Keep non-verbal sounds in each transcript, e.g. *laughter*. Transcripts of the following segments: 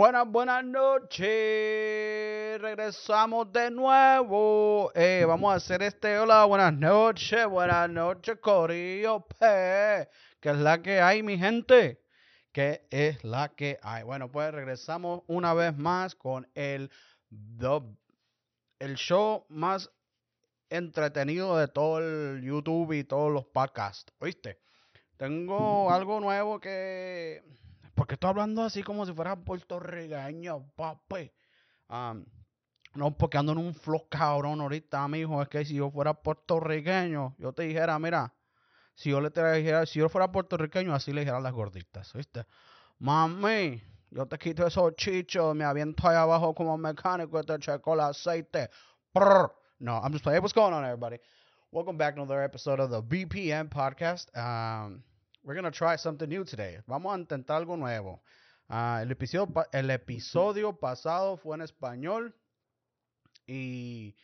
Buenas, buenas noches. Regresamos de nuevo. Eh, vamos a hacer este. Hola, buenas noches. Buenas noches, Corillo P. ¿Qué es la que hay, mi gente? ¿Qué es la que hay? Bueno, pues regresamos una vez más con el, el show más entretenido de todo el YouTube y todos los podcasts. ¿Oíste? Tengo algo nuevo que porque estoy hablando así como si fuera puertorriqueño, papi. no, porque ando en un flow cabrón ahorita, mijo. Es que si yo fuera puertorriqueño, yo te dijera, mira, si yo le dijera, si yo fuera puertorriqueño, así le dijera las gorditas, ¿viste? Mami, yo te quito esos chichos, me aviento ahí abajo como mecánico y te checo el aceite. No, I'm just playing. What's going on, everybody? Welcome back to another episode of the BPM podcast. Um, We're gonna try something new today. Vamos a intentar algo nuevo. Uh, el, episodio, el episodio pasado fue en español y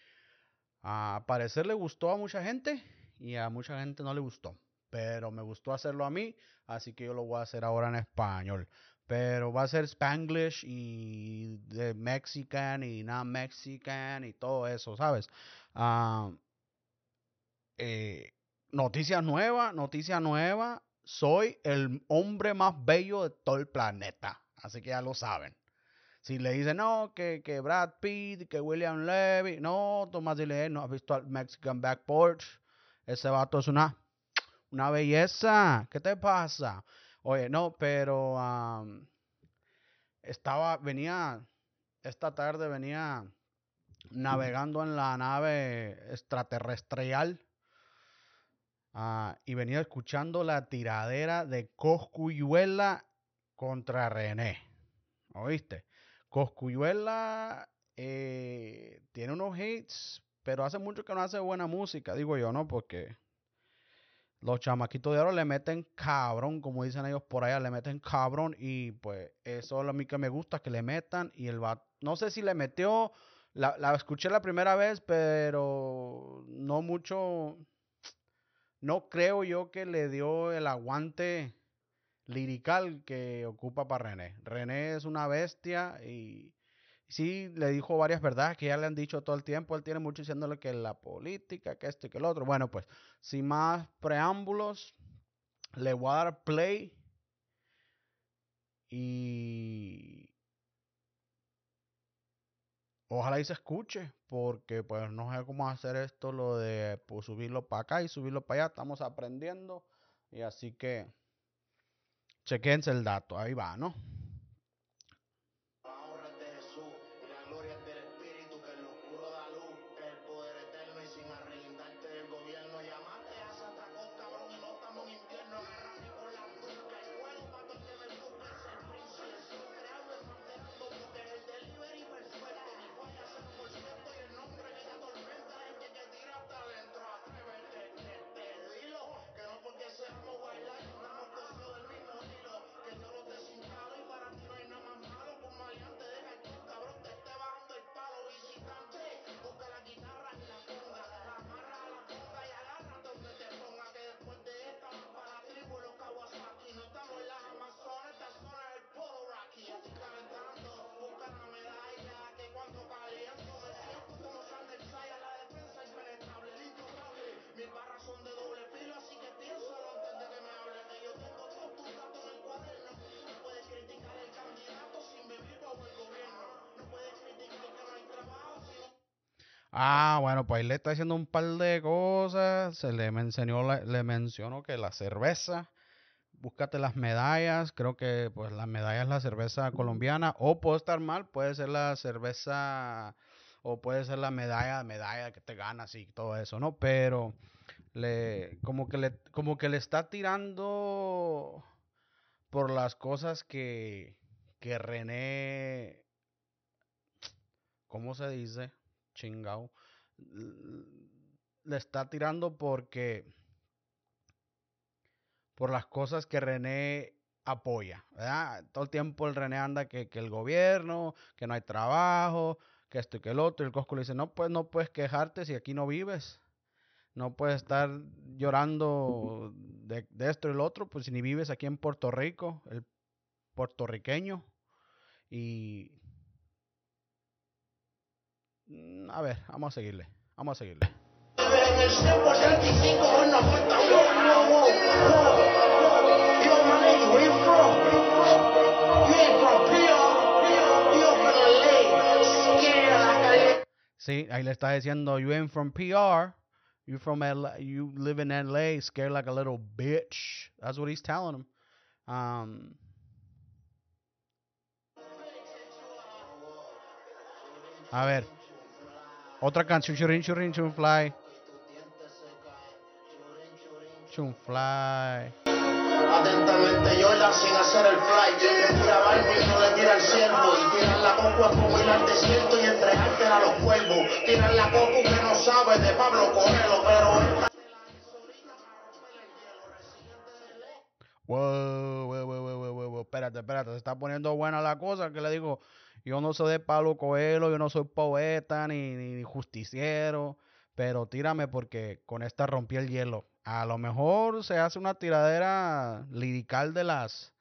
a parecer le gustó a mucha gente y a mucha gente no le gustó. Pero me gustó hacerlo a mí, así que yo lo voy a hacer ahora en español. Pero va a ser Spanglish y de Mexican y non Mexican y todo eso, ¿sabes? Uh, eh, noticia nueva, noticia nueva soy el hombre más bello de todo el planeta. Así que ya lo saben. Si le dicen, no, que, que Brad Pitt, que William Levy, no, Tomás Dile, no has visto al Mexican Back Porch. Ese vato es una, una belleza. ¿Qué te pasa? Oye, no, pero estaba, venía, esta tarde venía navegando en la nave extraterrestrial Ah, y venía escuchando la tiradera de Coscuyuela contra René. ¿Oíste? Coscuyuela eh, tiene unos hits, pero hace mucho que no hace buena música, digo yo, ¿no? Porque los chamaquitos de oro le meten cabrón, como dicen ellos por allá, le meten cabrón y pues eso es lo mí que me gusta, que le metan y el va no sé si le metió, la, la escuché la primera vez, pero no mucho, no creo yo que le dio el aguante lirical que ocupa para René. René es una bestia y sí le dijo varias verdades que ya le han dicho todo el tiempo. Él tiene mucho diciéndole que la política, que esto y que el otro. Bueno, pues sin más preámbulos, le voy a dar play y Ojalá y se escuche, porque pues no sé cómo hacer esto, lo de pues, subirlo para acá y subirlo para allá. Estamos aprendiendo. Y así que chequense el dato. Ahí va, ¿no? Ah, bueno, pues ahí le está diciendo un par de cosas. Se le mencionó, le mencionó que la cerveza, búscate las medallas. Creo que pues la medalla es la cerveza colombiana. O puede estar mal, puede ser la cerveza o puede ser la medalla, medalla que te ganas y todo eso, ¿no? Pero le como que le como que le está tirando por las cosas que que René ¿cómo se dice? Chingao, le está tirando porque por las cosas que René apoya, ¿verdad? Todo el tiempo el René anda que, el gobierno, que no hay trabajo, que esto y que el otro, y el Cosco le dice, no, pues no puedes quejarte si aquí no vives, no puedes estar llorando de, de esto y el otro, pues si ni vives aquí en Puerto Rico, el puertorriqueño, Y... Mm, a ver, vamos a seguirle. Vamos a seguirle. En el 100 por 35 hoy nos falta un wow, wow, wow. Yo, my nigga, where you from? You ain't from PR. You from LA. Scared like I Sí, ahí le está diciendo, you ain't from PR. You from LA, you live in LA, scared like a little bitch. That's what he's telling him. Um, a ver, otra canción, churin, churin, chun fly. Chun fly. Atentamente Jordan sin hacer el fly. Que tira Barbie no le tira el ciervo. Y tiran la coco a como ir al desierto y entregarte a los cuervos. Tiran la coco que no sabe de Pablo Coelho, pero... Wow, wow, wow, wow, wow, wow, espérate, espérate, se está poniendo buena la cosa, que le digo, yo no soy de Pablo Coelho, yo no soy poeta ni, ni justiciero, pero tírame porque con esta rompí el hielo. A lo mejor se hace una tiradera lirical de las,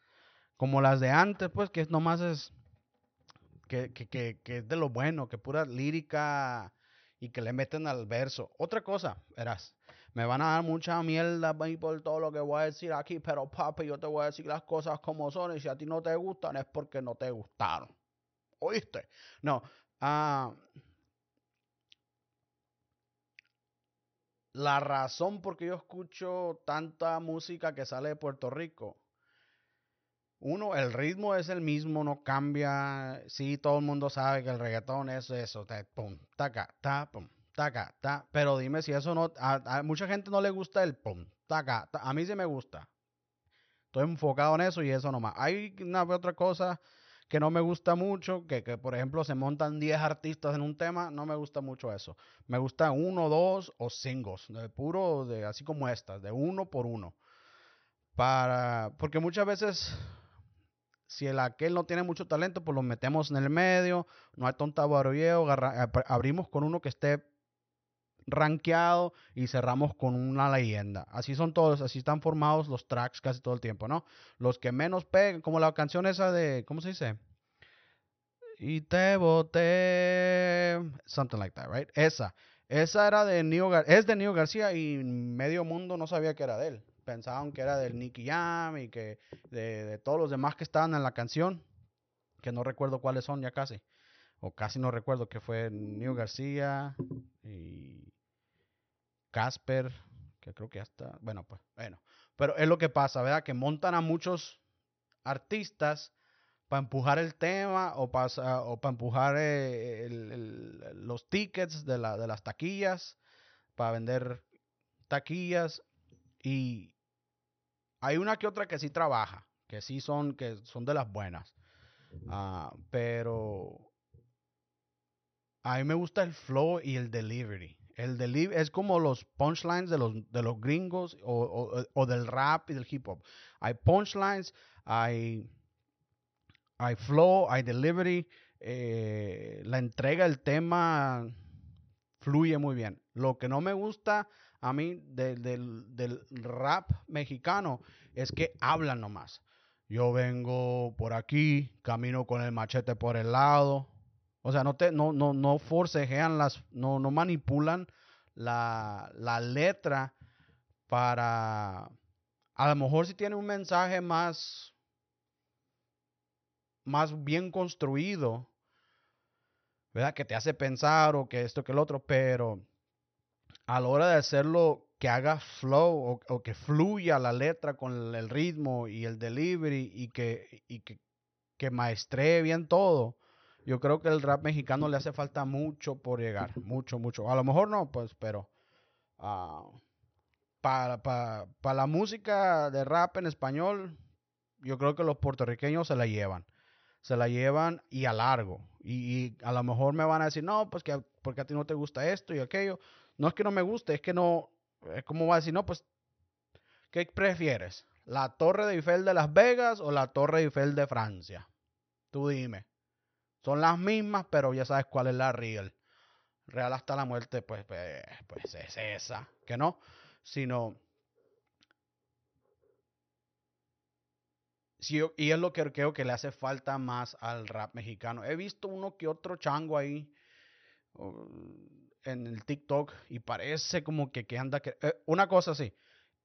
como las de antes, pues, que nomás es, que, que, que, que es de lo bueno, que pura lírica y que le meten al verso. Otra cosa, verás, me van a dar mucha mierda por todo lo que voy a decir aquí, pero papi, yo te voy a decir las cosas como son y si a ti no te gustan es porque no te gustaron. ¿Oíste? No. Ah, la razón por qué yo escucho tanta música que sale de Puerto Rico. Uno, el ritmo es el mismo, no cambia. Sí, todo el mundo sabe que el reggaetón es eso. pum, taca, ta, pum, taca, ta. Pero dime si eso no. A, mucha gente no le gusta el pum, taca, ta. A mí sí me gusta. Estoy enfocado en eso y eso nomás. Hay una otra cosa que no me gusta mucho, que, que, por ejemplo se montan 10 artistas en un tema, no me gusta mucho eso. Me gusta uno, dos o singles, de puro, de, así como estas, de uno por uno. Para, porque muchas veces, si el aquel no tiene mucho talento, pues lo metemos en el medio, no hay tonta barulleo, abrimos con uno que esté rankeado y cerramos con una leyenda. Así son todos, así están formados los tracks casi todo el tiempo, ¿no? Los que menos pegan, como la canción esa de, ¿cómo se dice? Y te boté, something like that, right? Esa, esa era de Neo, es de Neo García y medio mundo no sabía que era de él. Pensaban que era del Nicky Jam y que de, de todos los demás que estaban en la canción, que no recuerdo cuáles son ya casi o casi no recuerdo que fue Neo García y Casper, que creo que hasta, bueno, pues, bueno, pero es lo que pasa, ¿verdad? Que montan a muchos artistas para empujar el tema o para empujar eh, los tickets de las taquillas, para vender taquillas y hay una que otra que sí trabaja, que sí son, que son de las buenas, ah, pero a mí me gusta el flow y el delivery. El delivery es como los punchlines de los, de los gringos o, del rap y del hip hop. Hay punchlines, hay, hay flow, hay delivery. Eh, la entrega del tema fluye muy bien. Lo que no me gusta a mí del, del rap mexicano es que hablan nomás. Yo vengo por aquí, camino con el machete por el lado, o sea, no te, no, no, no forcejean las, no, no manipulan la, la letra para a lo mejor si tiene un mensaje más más bien construido, ¿verdad? Que te hace pensar o que esto que el otro, pero a la hora de hacerlo que haga flow o, que fluya la letra con el ritmo y el delivery y que, y que, que maestree bien todo, yo creo que el rap mexicano le hace falta mucho por llegar, mucho, mucho. A lo mejor no, pues, pero uh, para, para, para la música de rap en español, yo creo que los puertorriqueños se la llevan. Se la llevan y a largo. Y, a lo mejor me van a decir, no, pues que porque a ti no te gusta esto y aquello. No es que no me guste, es que no, es como va a decir, no, pues, ¿qué prefieres? ¿La Torre de Eiffel de Las Vegas o la Torre de Eiffel de Francia? Tú dime. Son las mismas, pero ya sabes cuál es la real. Real hasta la muerte, pues, pues, pues es esa. Que no, sino... Sí, y es lo que creo que le hace falta más al rap mexicano. He visto uno que otro chango ahí en el TikTok y parece como que, anda... Que, eh, una cosa sí,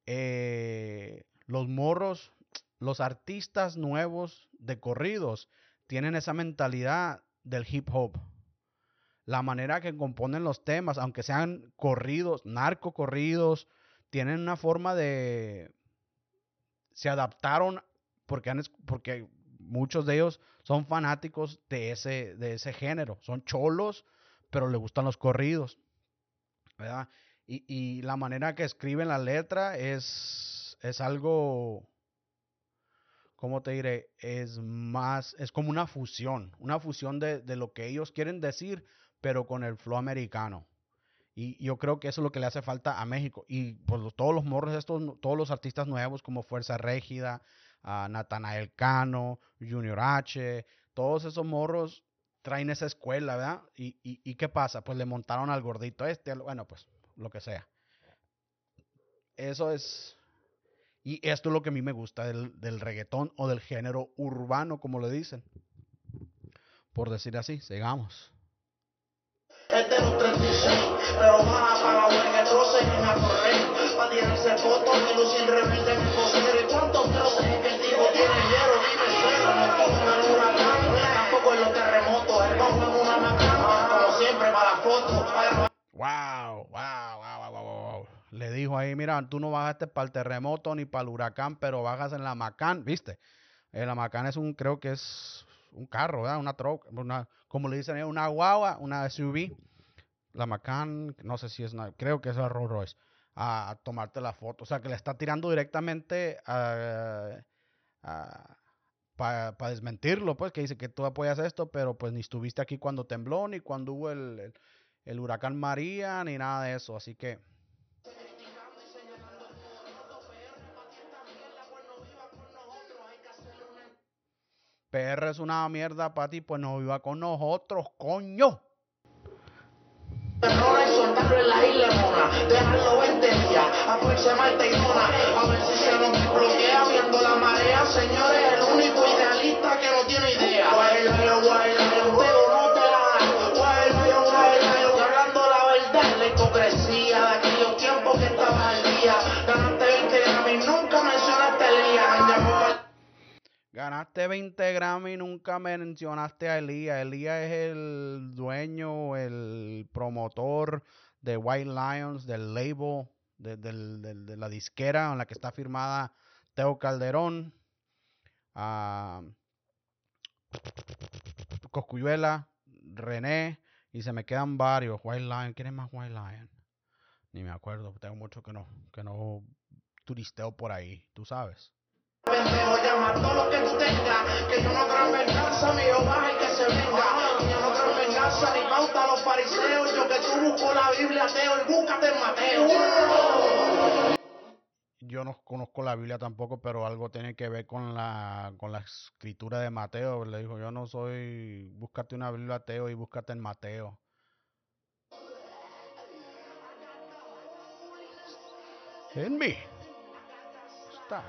eh, los morros, los artistas nuevos de corridos tienen esa mentalidad del hip hop. La manera que componen los temas, aunque sean corridos, narco corridos, tienen una forma de... Se adaptaron porque, han, porque muchos de ellos son fanáticos de ese, de ese género. Son cholos, pero le gustan los corridos. ¿Verdad? Y, y la manera que escriben la letra es, es algo, ¿cómo te diré? Es más, es como una fusión, una fusión de, de lo que ellos quieren decir, pero con el flow americano. Y yo creo que eso es lo que le hace falta a México. Y pues todos los morros estos, todos los artistas nuevos como Fuerza Régida, Natanael Cano, Junior H, todos esos morros traen esa escuela, ¿verdad? Y, y, y, qué pasa? Pues le montaron al gordito este, bueno, pues lo que sea. Eso es... Y esto es lo que a mí me gusta del, del reggaetón o del género urbano, como le dicen. Por decir así, sigamos. Es de los 36, pero más apagado en el troce en la correr. Pa' tirarse fotos y lucir rebelde en el cosero. ¿Y cuántos troces es el tipo tiene hielo? Vive cero, no coge el huracán, tampoco en los terremotos. Bajo en una macana, como siempre para la foto. Para... Wow, wow, Le dijo ahí, mira, tú no bajaste para el terremoto ni para el huracán, pero bajas en la Macán, ¿viste? Eh, la Macán es un, creo que es un carro, ¿verdad? Una troca, una, como le dicen, una guagua, una SUV. La Macan, no sé si es una, creo que es la Rolls a, tomarte la foto. O sea, que le está tirando directamente a, a para pa desmentirlo, pues, que dice que tú apoyas esto, pero pues ni estuviste aquí cuando tembló, ni cuando hubo el, el, el huracán María, ni nada de eso. Así que PR es una mierda para ti, pues no viva con nosotros, coño. Rona y soltarlo en la isla mona, dejarlo 20 días, a fuerza Malta y Mona, a ver si se nos bloquea viendo la marea, señores, el único idealista que no tiene idea. Ganaste 20 Grammy y nunca mencionaste a Elías. Elías es el dueño, el promotor de White Lions, del label, de, la disquera en la que está firmada Teo Calderón, uh, Coscuyuela, René, y se me quedan varios. White Lion, ¿quién es más White Lion? Ni me acuerdo, tengo mucho que no, que no turisteo por ahí, tú sabes. Yo no conozco la Biblia tampoco, pero algo tiene que ver con la, con la escritura de Mateo. Le dijo, yo no soy, búscate una Biblia, Teo, y búscate en Mateo. En mí. Está.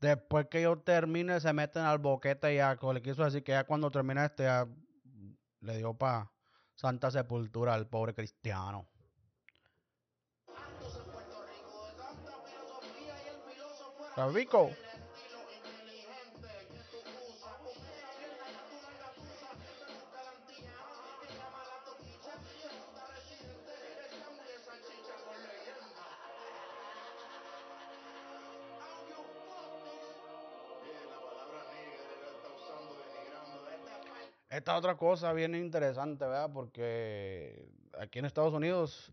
Después que yo termine, se meten al boquete ya, como le quiso decir que ya cuando termina este, ya le dio para Santa Sepultura al pobre cristiano. Rico. Esta otra cosa bien interesante, ¿verdad? Porque aquí en Estados Unidos,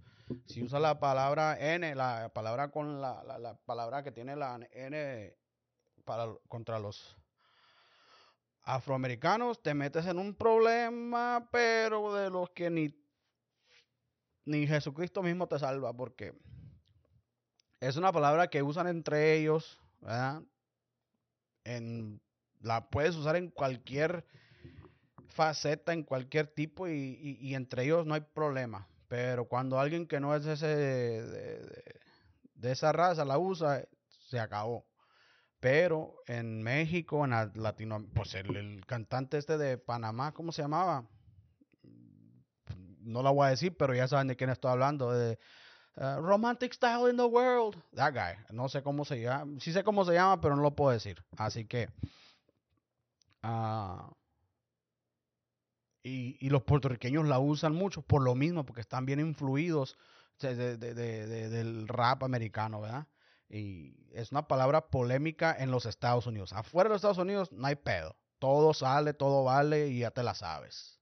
si usa la palabra N, la palabra con la, la, la palabra que tiene la N para, contra los afroamericanos, te metes en un problema, pero de los que ni, ni Jesucristo mismo te salva, porque es una palabra que usan entre ellos, ¿verdad? La puedes usar en cualquier faceta, en cualquier tipo, y, y, entre ellos no hay problema. Pero cuando alguien que no es ese de, de, esa raza la usa, se acabó. Pero en México, en Latinoamérica, pues el, el, cantante este de Panamá, ¿cómo se llamaba? No la voy a decir, pero ya saben de quién estoy hablando. De uh, Romantic Style in the World. That guy. No sé cómo se llama. Sí sé cómo se llama, pero no lo puedo decir. Así que. Uh, y, y, los puertorriqueños la usan mucho por lo mismo, porque están bien influidos de, de, de, del rap americano, ¿verdad? Y es una palabra polémica en los Estados Unidos. Afuera de los Estados Unidos no hay pedo. Todo sale, todo vale y ya te la sabes.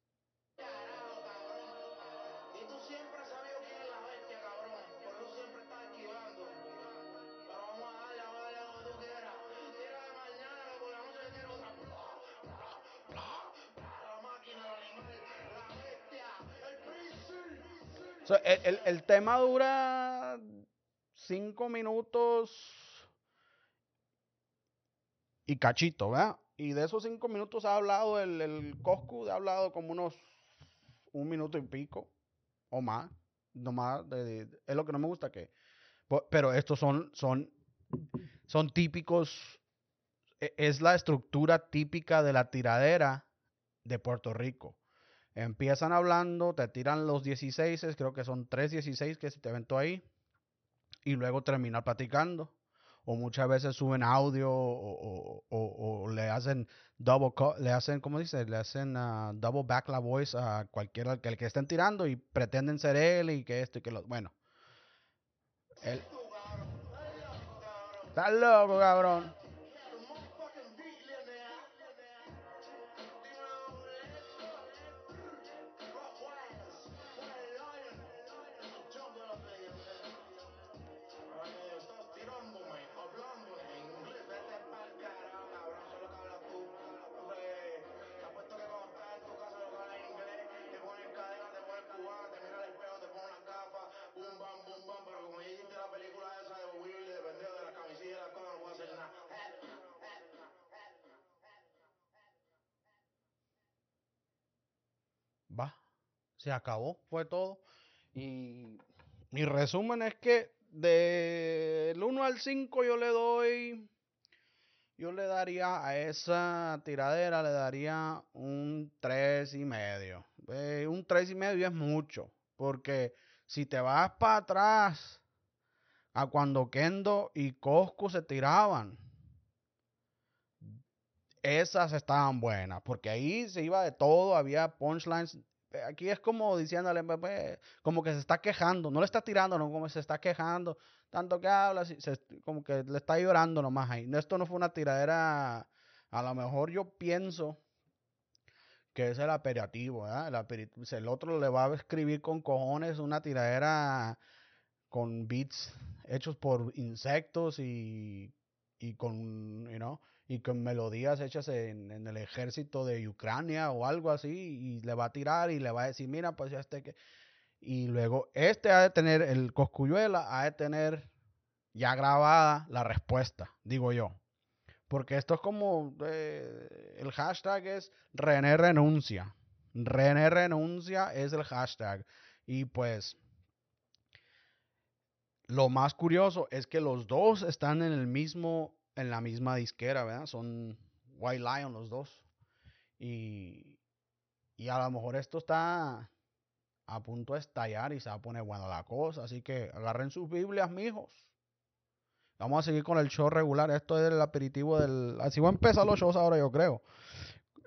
El, el, tema dura cinco minutos y cachito, ¿verdad? Y de esos cinco minutos ha hablado el, el Coscu, ha hablado como unos un minuto y pico o más, nomás, de, de, es lo que no me gusta que, pero estos son, son, son típicos, es la estructura típica de la tiradera de Puerto Rico. Empiezan hablando, te tiran los 16, creo que son 3 16 que se te aventó ahí y luego terminar platicando. O muchas veces suben audio o, o, o, o le hacen double, le hacen, ¿cómo dice? Le hacen uh, double back la voice a cualquiera que el que estén tirando y pretenden ser él y que esto y que lo. Bueno. Él. Está loco, cabrón. Se acabó, fue todo. Y mi resumen es que del 1 al 5 yo le doy, yo le daría a esa tiradera, le daría un 3 y medio. Eh, un 3 y medio es mucho, porque si te vas para atrás a cuando Kendo y Cosco se tiraban, esas estaban buenas, porque ahí se iba de todo, había punchlines. Aquí es como diciéndole, como que se está quejando, no le está tirando, no, como se está quejando, tanto que habla, como que le está llorando nomás ahí. Esto no fue una tiradera, a lo mejor yo pienso que es el aperitivo, ¿verdad? El, aperitivo, el otro le va a escribir con cojones una tiradera con beats hechos por insectos y, y con, you know, y con melodías hechas en, en, el ejército de Ucrania o algo así, y le va a tirar y le va a decir, mira, pues ya este que... Y luego este ha de tener, el Coscuyuela ha de tener ya grabada la respuesta, digo yo. Porque esto es como, eh, el hashtag es René renuncia. René renuncia es el hashtag. Y pues, lo más curioso es que los dos están en el mismo en la misma disquera, ¿verdad? Son White Lion los dos. Y, y a lo mejor esto está a punto de estallar y se va a poner buena la cosa. Así que agarren sus Biblias, mijos. Vamos a seguir con el show regular. Esto es el aperitivo del. Así voy a empezar los shows ahora, yo creo.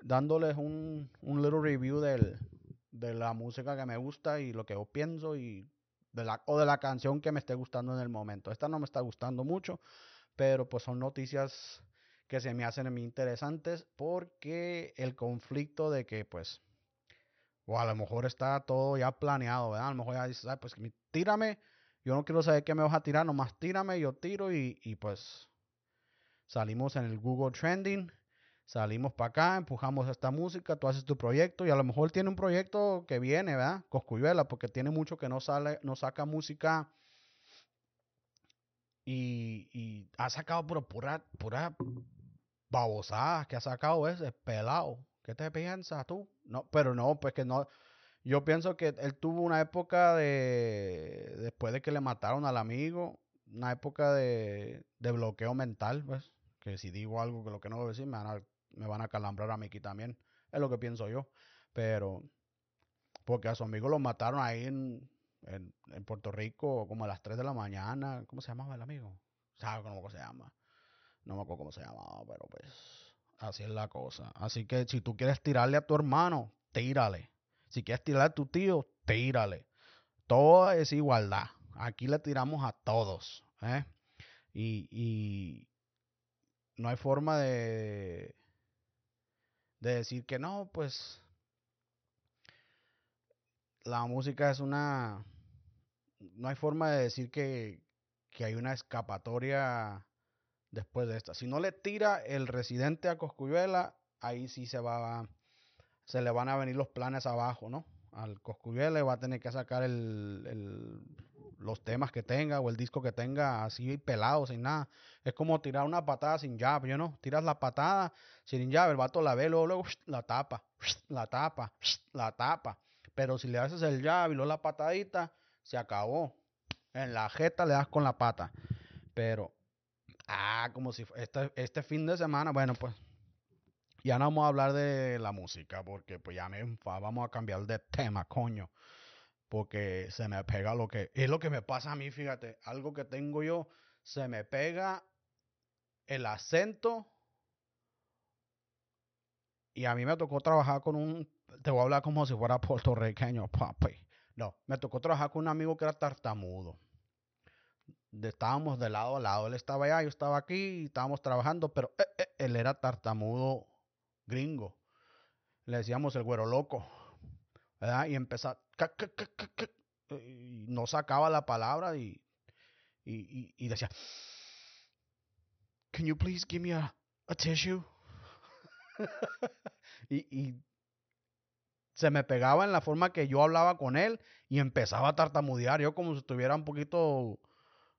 Dándoles un, un little review del, de la música que me gusta y lo que yo pienso y de la, o de la canción que me esté gustando en el momento. Esta no me está gustando mucho pero pues son noticias que se me hacen a mí interesantes porque el conflicto de que pues O a lo mejor está todo ya planeado, ¿verdad? A lo mejor ya dices, "Ay, pues tírame, yo no quiero saber qué me vas a tirar, nomás tírame, yo tiro y, y pues salimos en el Google Trending, salimos para acá, empujamos esta música, tú haces tu proyecto y a lo mejor tiene un proyecto que viene, ¿verdad? Coscuyuela, porque tiene mucho que no sale, no saca música y, y ha sacado pero pura, pura babosada que ha sacado ese pelado. ¿Qué te piensas tú? No, pero no, pues que no. Yo pienso que él tuvo una época de, después de que le mataron al amigo, una época de, de bloqueo mental, pues, que si digo algo que lo que no debo decir, me van a, me van a calambrar a aquí también, es lo que pienso yo, pero, porque a su amigo lo mataron ahí en, en, en Puerto Rico como a las 3 de la mañana, ¿cómo se llamaba el amigo? ¿Sabe cómo se llama? No me acuerdo cómo se llamaba, pero pues, así es la cosa. Así que si tú quieres tirarle a tu hermano, tírale. Si quieres tirar a tu tío, tírale. Todo es igualdad. Aquí le tiramos a todos. ¿eh? Y, y no hay forma de, de decir que no, pues la música es una... No hay forma de decir que, que hay una escapatoria después de esta. Si no le tira el residente a Coscuyuela, ahí sí se va, se le van a venir los planes abajo, ¿no? Al Coscuyuela va a tener que sacar el, el, los temas que tenga o el disco que tenga así pelado, sin nada. Es como tirar una patada sin llave, ¿yo no? Tiras la patada sin llave, el vato la ve, luego la tapa, la tapa, la tapa. Pero si le haces el llave y luego la patadita, se acabó. En la jeta le das con la pata. Pero Ah, como si este, este fin de semana, bueno, pues ya no vamos a hablar de la música porque pues ya me enfa, vamos a cambiar de tema, coño. Porque se me pega lo que es lo que me pasa a mí, fíjate, algo que tengo yo, se me pega el acento y a mí me tocó trabajar con un, te voy a hablar como si fuera puertorriqueño, papi. No, me tocó trabajar con un amigo que era tartamudo de, estábamos de lado a lado. Él estaba allá, yo estaba aquí, y estábamos trabajando, pero eh, eh, él era tartamudo gringo. Le decíamos el güero loco, ¿verdad? Y empezaba, y no sacaba la palabra y, y, y, decía, Can you please give me a, a tissue? *laughs* se me pegaba en la forma que yo hablaba con él y empezaba a tartamudear, yo como si estuviera un poquito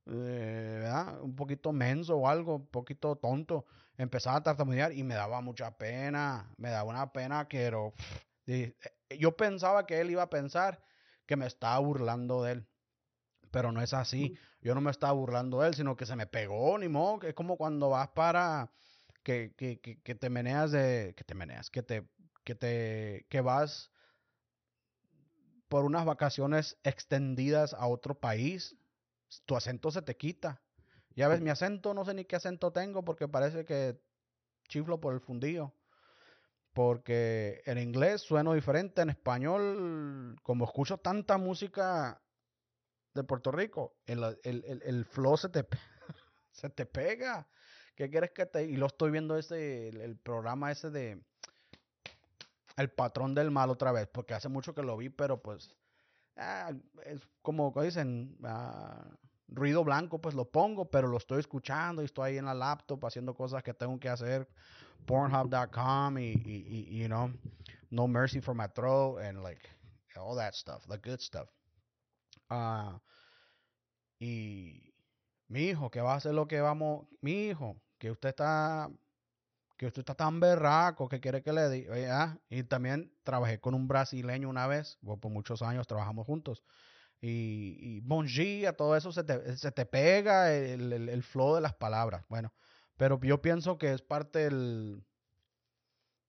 eh, ¿verdad? Un poquito menso o algo, un poquito tonto. Empezaba a tartamudear y me daba mucha pena, me daba una pena que pero, pff, yo pensaba que él iba a pensar que me estaba burlando de él. Pero no es así. Yo no me estaba burlando de él, sino que se me pegó, ni modo. Es como cuando vas para que, que, que, que te meneas de. que te meneas, que te. Que te. que vas por unas vacaciones extendidas a otro país tu acento se te quita. Ya ves, mi acento, no sé ni qué acento tengo porque parece que chiflo por el fundillo. Porque en inglés sueno diferente, en español, como escucho tanta música de Puerto Rico, el, el, el, el flow se te, *laughs* se te pega. ¿Qué quieres que te.? Y lo estoy viendo ese, el, el, programa ese de. El patrón del mal otra vez, porque hace mucho que lo vi, pero pues ah, es como dicen, ah, ruido blanco, pues lo pongo, pero lo estoy escuchando y estoy ahí en la laptop haciendo cosas que tengo que hacer, pornhub.com y, y, y, you know, no mercy for my throat and like all that stuff, the good stuff. Uh, y mi hijo, que va a hacer lo que vamos, mi hijo, que usted está que usted está tan berraco que quiere que le diga. Y también trabajé con un brasileño una vez, por muchos años trabajamos juntos. Y, y dia, todo eso se te, se te pega el, el, flow de las palabras. Bueno, pero yo pienso que es parte del,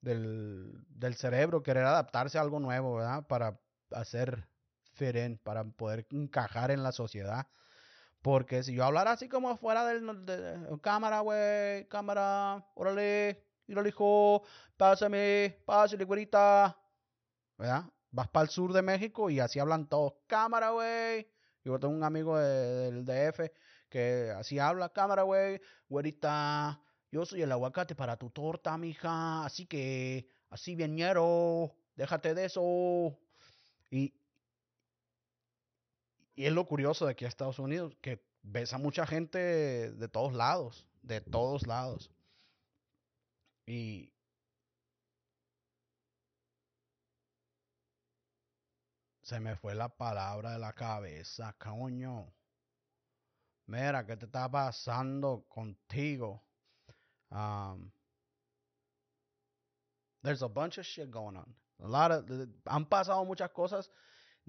del, del cerebro querer adaptarse a algo nuevo, ¿verdad? Para hacer fit para poder encajar en la sociedad. Porque si yo hablara así como fuera del de, cámara, güey, cámara, órale, órale, hijo, pásame, pásale, güerita, ¿verdad? Vas para el sur de México y así hablan todos, cámara, güey. Yo tengo un amigo de, del DF que así habla, cámara, güey, güerita, yo soy el aguacate para tu torta, mija, así que, así bien déjate de eso. Y, y es lo curioso de aquí a Estados Unidos, que ves a mucha gente de todos lados, de todos lados. Y se me fue la palabra de la cabeza, coño. Mira, ¿qué te está pasando contigo? There's a bunch of shit going on. A lot of, han pasado muchas cosas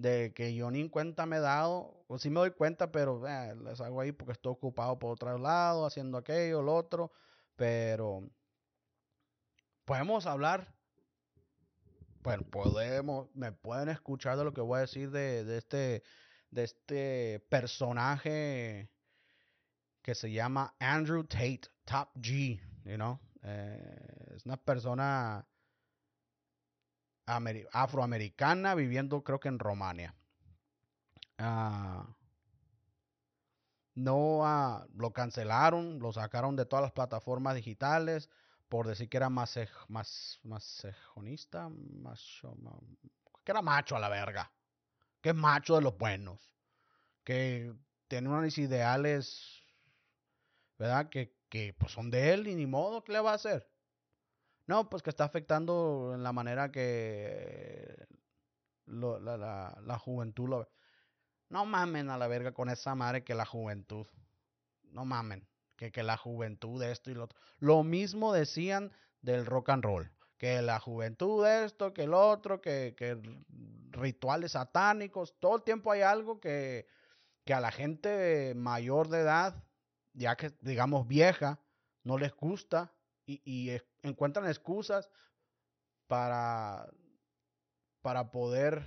de que yo ni en cuenta me he dado, o sí me doy cuenta, pero eh, les hago ahí porque estoy ocupado por otro lado, haciendo aquello, lo otro, pero podemos hablar, bueno, podemos, me pueden escuchar de lo que voy a decir de, de este, de este personaje que se llama Andrew Tate, Top G, you know, eh, es una persona afroamericana viviendo creo que en Romania. Ah, no ah, lo cancelaron, lo sacaron de todas las plataformas digitales por decir que era más más que era macho a la verga, que macho de los buenos, que tiene unos ideales, ¿verdad? Que, que pues son de él y ni modo, ¿qué le va a hacer? No, pues que está afectando en la manera que la, juventud lo ve. No mamen a la verga con esa madre que la juventud. No mamen. Que, que la juventud esto y lo otro. Lo mismo decían del rock and roll. Que la juventud esto, que el otro, que, que rituales satánicos. Todo el tiempo hay algo que, que a la gente mayor de edad, ya que digamos vieja, no les gusta y, encuentran excusas para, para poder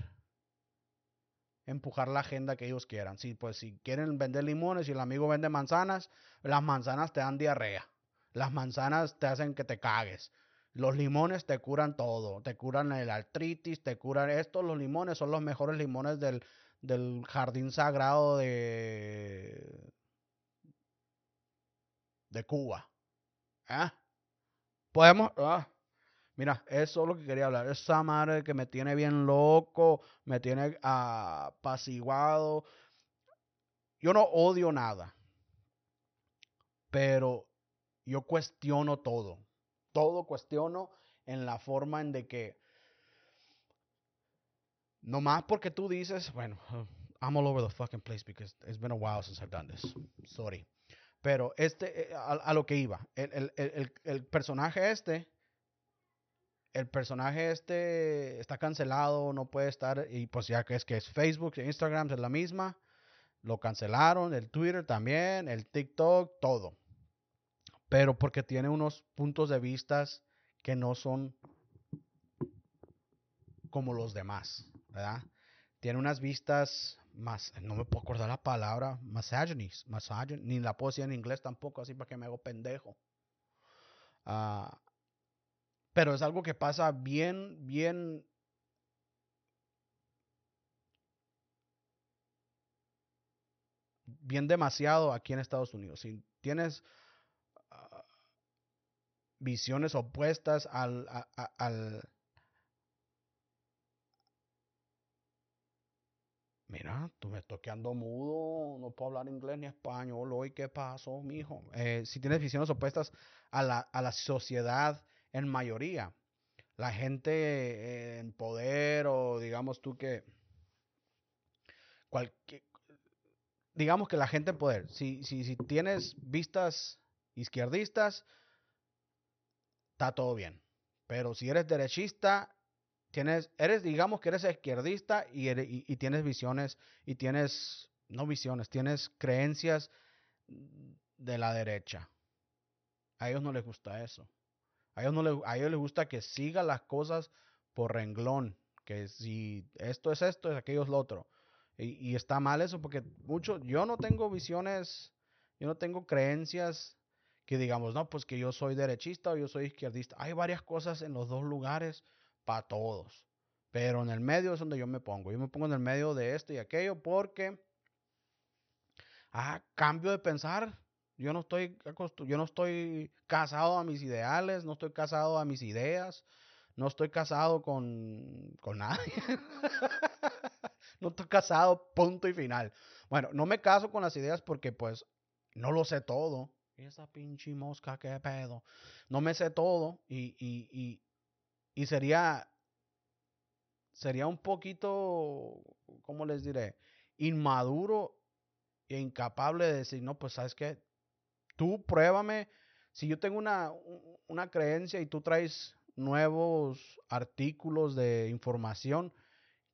empujar la agenda que ellos quieran. Si, pues, si quieren vender limones y el amigo vende manzanas, las manzanas te dan diarrea. Las manzanas te hacen que te cagues. Los limones te curan todo. Te curan el artritis, te curan esto. Los limones son los mejores limones del, del jardín sagrado de, de Cuba. ¿Eh? Podemos. Ah, mira, eso es lo que quería hablar. Esa madre que me tiene bien loco, me tiene apaciguado. Yo no odio nada. Pero yo cuestiono todo. Todo cuestiono en la forma en de que. No más porque tú dices, bueno, I'm all over the fucking place because it's been a while since I've done this. Sorry. Pero este, eh, a, lo que iba, el, personaje este, el personaje este está cancelado, no puede estar, y pues ya que es que es Facebook, Instagram es la misma, lo cancelaron, el Twitter también, el TikTok, todo. Pero porque tiene unos puntos de vista que no son como los demás, ¿verdad? Tiene unas vistas más, no me puedo acordar la palabra, misogynis, ni la puedo decir en inglés tampoco, así para que me hago pendejo. Ah, pero es algo que pasa bien, bien bien demasiado aquí en Estados Unidos. Si tienes ah, visiones opuestas al, Mira, tú me estoy quedando mudo, no puedo hablar inglés ni español. Hoy, ¿qué pasó, mijo? Eh, si tienes visiones opuestas a la, a la sociedad en mayoría, la gente en poder o digamos tú que cualquier, digamos que la gente en poder, si, si, si tienes vistas izquierdistas, está todo bien. Pero si eres derechista, tienes, eres, digamos que eres izquierdista y, tienes visiones y tienes, no visiones, tienes creencias de la derecha. A ellos no les gusta eso. A ellos, no les, a ellos les gusta que siga las cosas por renglón. Que si esto es esto, es aquello es lo otro. Y, y está mal eso porque mucho, yo no tengo visiones, yo no tengo creencias que digamos, no, pues que yo soy derechista o yo soy izquierdista. Hay varias cosas en los dos lugares para todos. Pero en el medio es donde yo me pongo. Yo me pongo en el medio de esto y aquello porque, ah, cambio de pensar. Yo no estoy yo no estoy casado a mis ideales, no estoy casado a mis ideas, no estoy casado con, con nadie. *laughs* no estoy casado, punto y final. Bueno, no me caso con las ideas porque pues no lo sé todo. Esa pinche mosca, qué pedo. No me sé todo y, y, y, y sería, sería un poquito, ¿cómo les diré? Inmaduro e incapable de decir, no, pues sabes qué, tú pruébame. Si yo tengo una, una creencia y tú traes nuevos artículos de información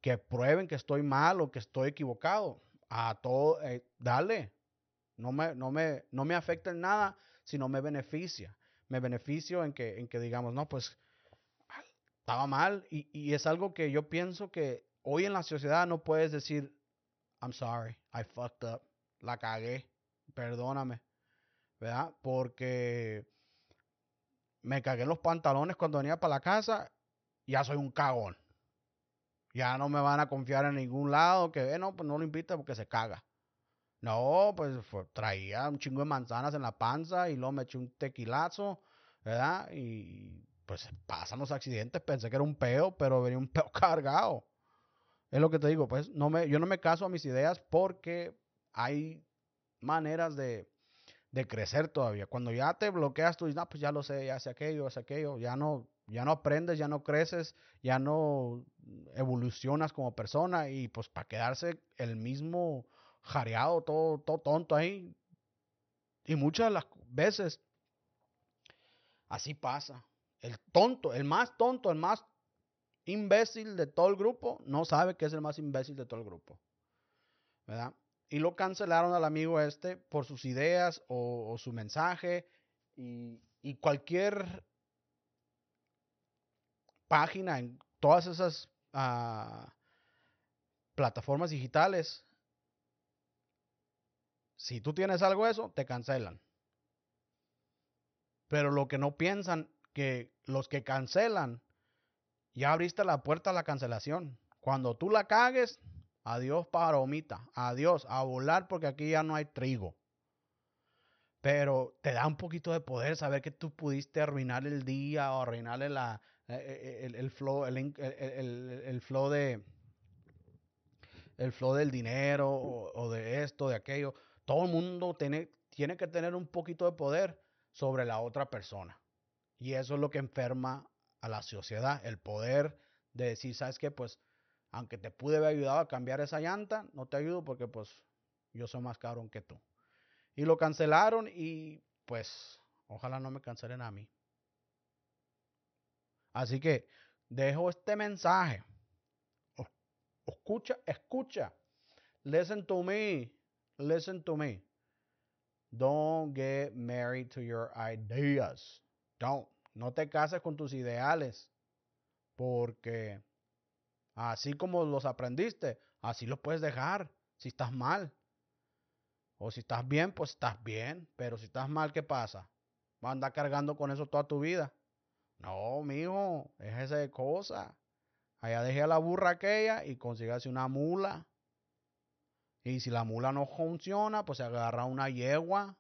que prueben que estoy mal o que estoy equivocado, a todo, eh, dale, no me, no, me, no me afecta en nada, sino me beneficia. Me beneficio en que, en que digamos, no, pues estaba mal. Y, es algo que yo pienso que hoy en la sociedad no puedes decir, I'm sorry, I fucked up, la cagué, perdóname, ¿verdad? Porque me cagué los pantalones cuando venía para la casa, ya soy un cagón. Ya no me van a confiar en ningún lado, que eh, no, pues no lo invita porque se caga. No, pues traía un chingo de manzanas en la panza y luego me eché un tequilazo, ¿verdad? Y pues pasan los accidentes, pensé que era un peo, pero venía un peo *laughs* cargado. Es lo que te digo, pues no me, yo no me caso a mis ideas porque hay maneras de, de crecer todavía. Cuando ya te bloqueas, tú dices, no, pues ya lo sé, ya sé aquello, ya aquello, ya no, ya no aprendes, ya no creces, ya no evolucionas como persona y pues para quedarse el mismo jareado, todo, todo tonto ahí. Y muchas de las veces así pasa. El tonto, el más tonto, el más imbécil de todo el grupo, no sabe que es el más imbécil de todo el grupo. ¿Verdad? Y lo cancelaron al amigo este por sus ideas o, su mensaje. Y, cualquier página en todas esas uh, plataformas digitales si tú tienes algo de eso, te cancelan. Pero lo que no piensan, que los que cancelan, ya abriste la puerta a la cancelación. Cuando tú la cagues, adiós palomita, adiós, a volar porque aquí ya no hay trigo. Pero te da un poquito de poder saber que tú pudiste arruinar el día o arruinarle la, eh, eh, el, el, flow, el, el, flow de el flow del dinero o, o de esto, de aquello todo el mundo tiene, tiene que tener un poquito de poder sobre la otra persona. Y eso es lo que enferma a la sociedad, el poder de decir, ¿sabes qué? Pues, aunque te pude haber ayudado a cambiar esa llanta, no te ayudo porque pues yo soy más cabrón que tú. Y lo cancelaron y pues ojalá no me cancelen a mí. Así que dejo este mensaje. Escucha, escucha. Listen to me listen to me. Don't get married to your ideas. Don't. No te cases con tus ideales. Porque así como los aprendiste, así los puedes dejar. Si estás mal. O si estás bien, pues estás bien. Pero si estás mal, ¿qué pasa? ¿Va a andar cargando con eso toda tu vida? No, mijo, es esa de cosa. Allá dejé a la burra aquella y consígase una mula. Y si la mula no funciona, pues se agarra una yegua.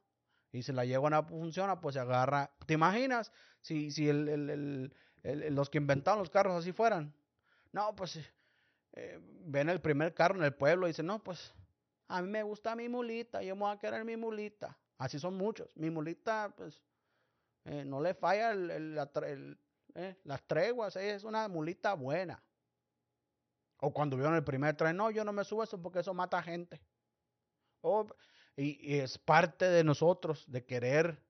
Y si la yegua no funciona, pues se agarra. ¿Te imaginas si, si el, los que inventaron los carros así fueran? No, pues eh, ven el primer carro en el pueblo y dicen, no, pues a mí me gusta mi mulita, yo me voy a querer mi mulita. Así son muchos. Mi mulita, pues, eh, no le falla el, eh, las treguas, es una mulita buena. O cuando vieron el primer tren, no, yo no me subo eso porque eso mata gente. Y, es parte de nosotros de querer,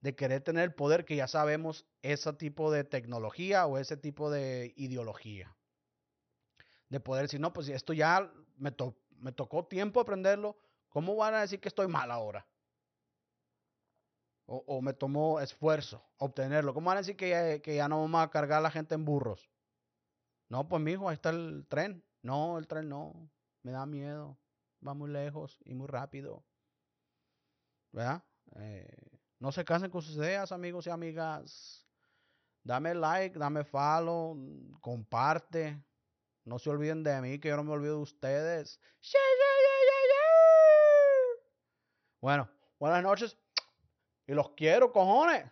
de querer tener el poder que ya sabemos ese tipo de tecnología o ese tipo de ideología. De poder decir, no, pues esto ya me, me tocó tiempo aprenderlo, ¿cómo van a decir que estoy mal ahora? O, o me tomó esfuerzo obtenerlo. ¿Cómo van a decir que ya, que ya no vamos a cargar a la gente en burros? No, pues mijo, ahí está el tren. No, el tren no. Me da miedo. Va muy lejos y muy rápido. ¿Verdad? Eh, no se cansen con sus ideas, amigos y amigas. Dame like, dame follow, comparte. No se olviden de mí, que yo no me olvido de ustedes. Bueno, buenas noches. Y los quiero, cojones.